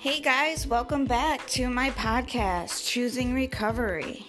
Hey guys, welcome back to my podcast, Choosing Recovery.